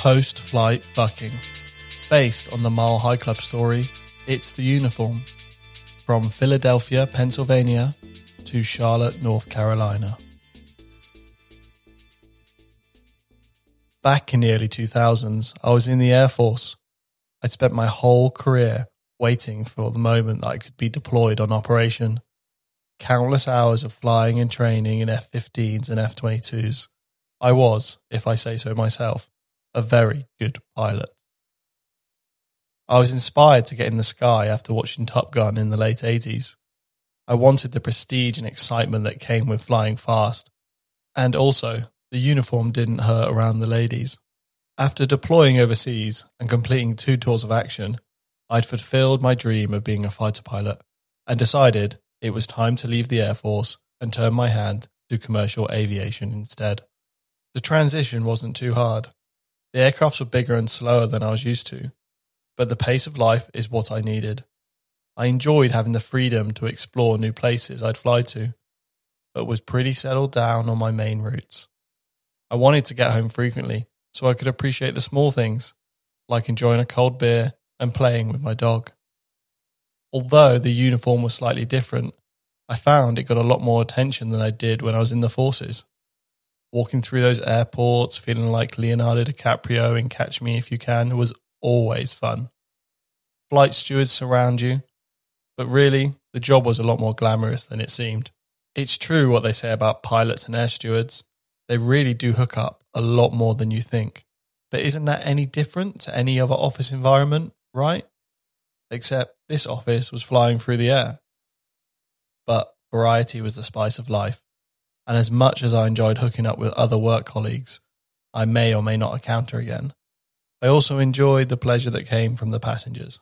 post flight fucking. Based on the Mile High Club story, it's the uniform. From Philadelphia, Pennsylvania to Charlotte, North Carolina. Back in the early 2000s, I was in the Air Force. I'd spent my whole career waiting for the moment that I could be deployed on operation. Countless hours of flying and training in F 15s and F 22s. I was, if I say so myself, a very good pilot. I was inspired to get in the sky after watching Top Gun in the late 80s. I wanted the prestige and excitement that came with flying fast. And also, the uniform didn't hurt around the ladies. After deploying overseas and completing two tours of action, I'd fulfilled my dream of being a fighter pilot and decided it was time to leave the Air Force and turn my hand to commercial aviation instead. The transition wasn't too hard. The aircrafts were bigger and slower than I was used to, but the pace of life is what I needed. I enjoyed having the freedom to explore new places I'd fly to, but was pretty settled down on my main routes. I wanted to get home frequently so I could appreciate the small things, like enjoying a cold beer and playing with my dog. Although the uniform was slightly different, I found it got a lot more attention than I did when I was in the forces. Walking through those airports, feeling like Leonardo DiCaprio in Catch Me If You Can was always fun. Flight stewards surround you, but really, the job was a lot more glamorous than it seemed. It's true what they say about pilots and air stewards. They really do hook up a lot more than you think. But isn't that any different to any other office environment, right? Except this office was flying through the air. But variety was the spice of life. And as much as I enjoyed hooking up with other work colleagues, I may or may not encounter again, I also enjoyed the pleasure that came from the passengers.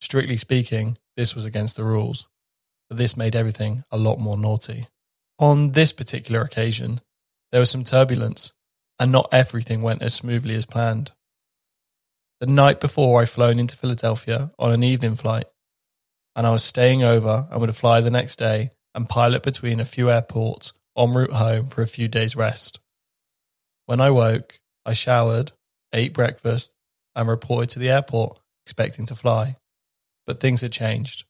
Strictly speaking, this was against the rules, but this made everything a lot more naughty. On this particular occasion, there was some turbulence, and not everything went as smoothly as planned. The night before, I flown into Philadelphia on an evening flight, and I was staying over and would fly the next day and pilot between a few airports en route home for a few days' rest. When I woke, I showered, ate breakfast, and reported to the airport expecting to fly. But things had changed.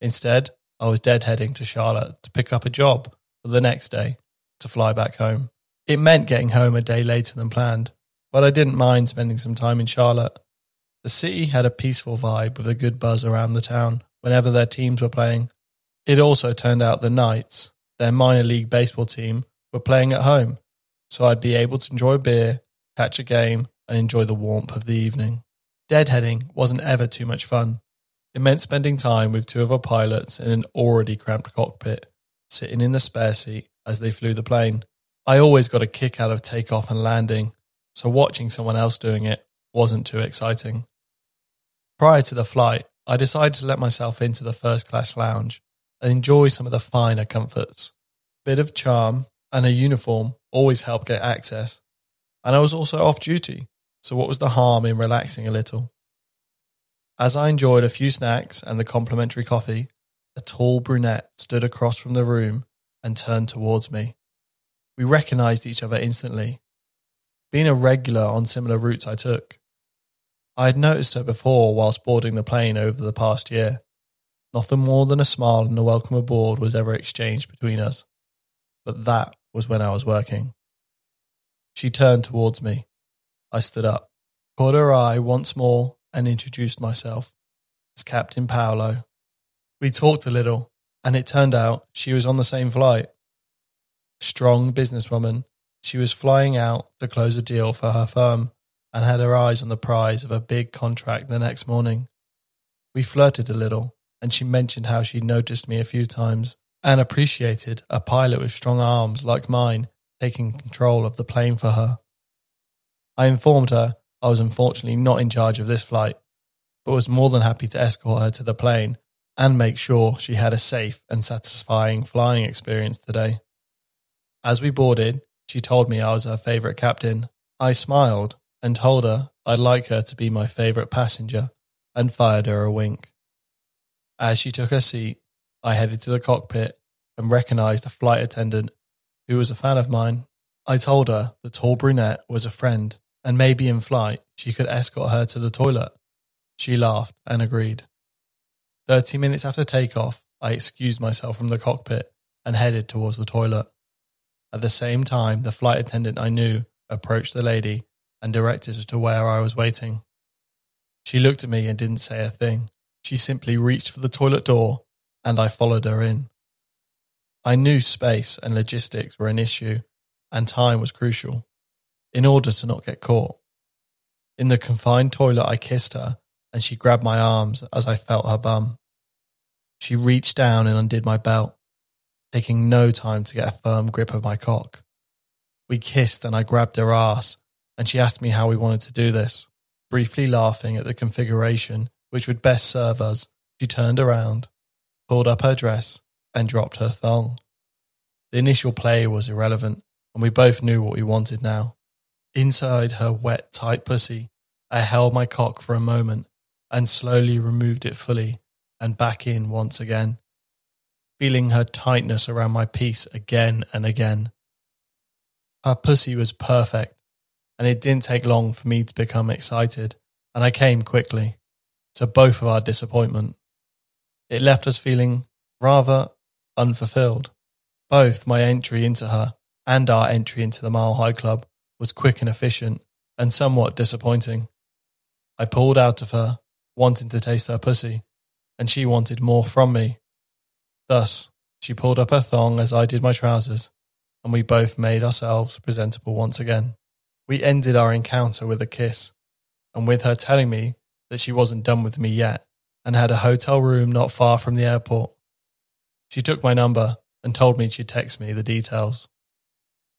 Instead, I was deadheading to Charlotte to pick up a job for the next day to fly back home. It meant getting home a day later than planned, but I didn't mind spending some time in Charlotte. The city had a peaceful vibe with a good buzz around the town whenever their teams were playing. It also turned out the Knights, their minor league baseball team, were playing at home, so I'd be able to enjoy a beer, catch a game, and enjoy the warmth of the evening. Deadheading wasn't ever too much fun. It meant spending time with two of our pilots in an already cramped cockpit, sitting in the spare seat as they flew the plane. I always got a kick out of takeoff and landing, so watching someone else doing it wasn't too exciting. Prior to the flight, I decided to let myself into the first class lounge enjoy some of the finer comforts. A bit of charm and a uniform always help get access. And I was also off duty, so what was the harm in relaxing a little? As I enjoyed a few snacks and the complimentary coffee, a tall brunette stood across from the room and turned towards me. We recognized each other instantly. Being a regular on similar routes I took, I had noticed her before whilst boarding the plane over the past year. Nothing more than a smile and a welcome aboard was ever exchanged between us. But that was when I was working. She turned towards me. I stood up, caught her eye once more, and introduced myself as Captain Paolo. We talked a little, and it turned out she was on the same flight strong businesswoman, she was flying out to close a deal for her firm and had her eyes on the prize of a big contract the next morning. We flirted a little, and she mentioned how she'd noticed me a few times and appreciated a pilot with strong arms like mine taking control of the plane for her. I informed her I was unfortunately not in charge of this flight, but was more than happy to escort her to the plane and make sure she had a safe and satisfying flying experience today. As we boarded, she told me I was her favourite captain. I smiled and told her I'd like her to be my favourite passenger and fired her a wink. As she took her seat, I headed to the cockpit and recognised a flight attendant who was a fan of mine. I told her the tall brunette was a friend and maybe in flight she could escort her to the toilet. She laughed and agreed. Thirty minutes after takeoff, I excused myself from the cockpit and headed towards the toilet. At the same time, the flight attendant I knew approached the lady and directed her to where I was waiting. She looked at me and didn't say a thing. She simply reached for the toilet door and I followed her in. I knew space and logistics were an issue and time was crucial in order to not get caught. In the confined toilet, I kissed her and she grabbed my arms as I felt her bum. She reached down and undid my belt, taking no time to get a firm grip of my cock. We kissed and I grabbed her ass, and she asked me how we wanted to do this. Briefly laughing at the configuration which would best serve us, she turned around, pulled up her dress, and dropped her thong. The initial play was irrelevant, and we both knew what we wanted now. Inside her wet, tight pussy, I held my cock for a moment and slowly removed it fully and back in once again, feeling her tightness around my piece again and again. Her pussy was perfect, and it didn't take long for me to become excited, and I came quickly, to both of our disappointment. It left us feeling rather unfulfilled. Both my entry into her and our entry into the Mile High Club was quick and efficient and somewhat disappointing. I pulled out of her, wanting to taste her pussy, and she wanted more from me. Thus, she pulled up her thong as I did my trousers, and we both made ourselves presentable once again. We ended our encounter with a kiss, and with her telling me that she wasn't done with me yet and had a hotel room not far from the airport. She took my number and told me she'd text me the details.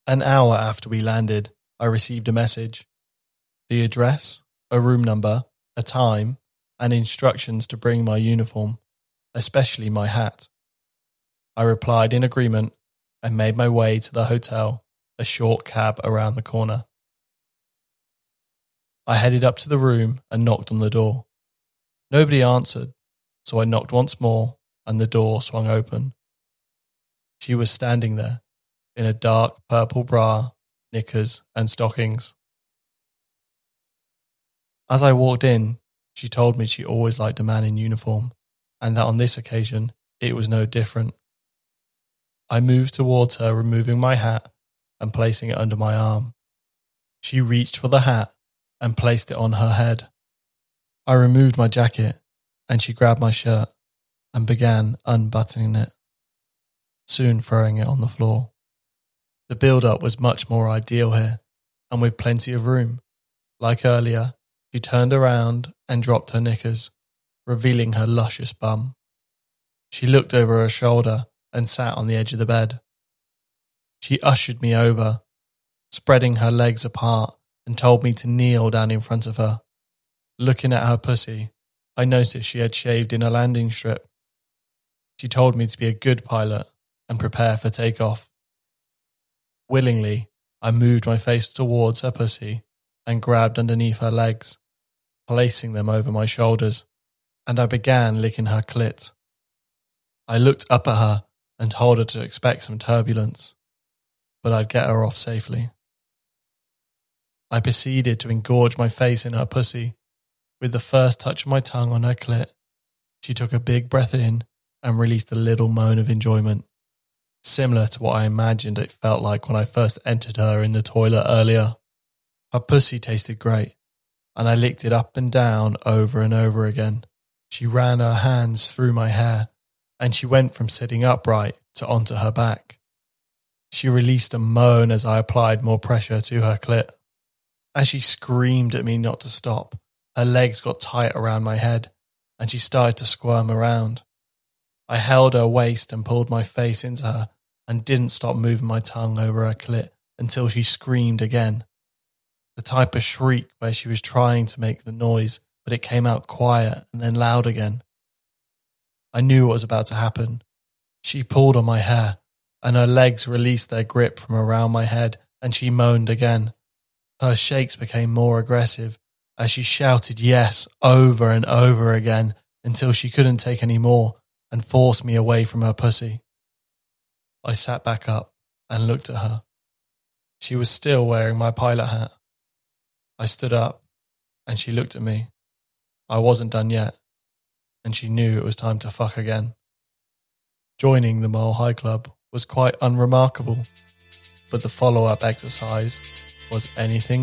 An hour after we landed, I received a message. The address, a room number, a time, and instructions to bring my uniform, especially my hat. I replied in agreement and made my way to the hotel, a short cab around the corner. I headed up to the room and knocked on the door. Nobody answered, so I knocked once more and the door swung open. She was standing there in a dark purple bra, knickers, and stockings. As I walked in, she told me she always liked a man in uniform, and that on this occasion it was no different. I moved towards her, removing my hat and placing it under my arm. She reached for the hat and placed it on her head. I removed my jacket and she grabbed my shirt and began unbuttoning it, soon throwing it on the floor. The build up was much more ideal here, and with plenty of room. Like earlier, she turned around and dropped her knickers, revealing her luscious bum. She looked over her shoulder and sat on the edge of the bed. She ushered me over, spreading her legs apart, and told me to kneel down in front of her. Looking at her pussy, I noticed she had shaved in a landing strip she told me to be a good pilot and prepare for takeoff. Willingly, I moved my face towards her pussy and grabbed underneath her legs, placing them over my shoulders, and I began licking her clit. I looked up at her and told her to expect some turbulence, but I'd get her off safely. I proceeded to engorge my face in her pussy. With the first touch of my tongue on her clit, she took a big breath in and released a little moan of enjoyment, similar to what I imagined it felt like when I first entered her in the toilet earlier. Her pussy tasted great, and I licked it up and down over and over again. She ran her hands through my hair, and she went from sitting upright to onto her back. She released a moan as I applied more pressure to her clit. As she screamed at me not to stop, her legs got tight around my head, and she started to squirm around. I held her waist and pulled my face into her and didn't stop moving my tongue over her clit until she screamed again. The type of shriek where she was trying to make the noise, but it came out quiet and then loud again. I knew what was about to happen. She pulled on my hair, and her legs released their grip from around my head, and she moaned again. Her shakes became more aggressive as she shouted yes over and over again until she couldn't take any more and forced me away from her pussy. I sat back up and looked at her. She was still wearing my pilot hat. I stood up and she looked at me. I wasn't done yet, and she knew it was time to fuck again. Joining the Mile High Club was quite unremarkable, but the follow up exercise was anything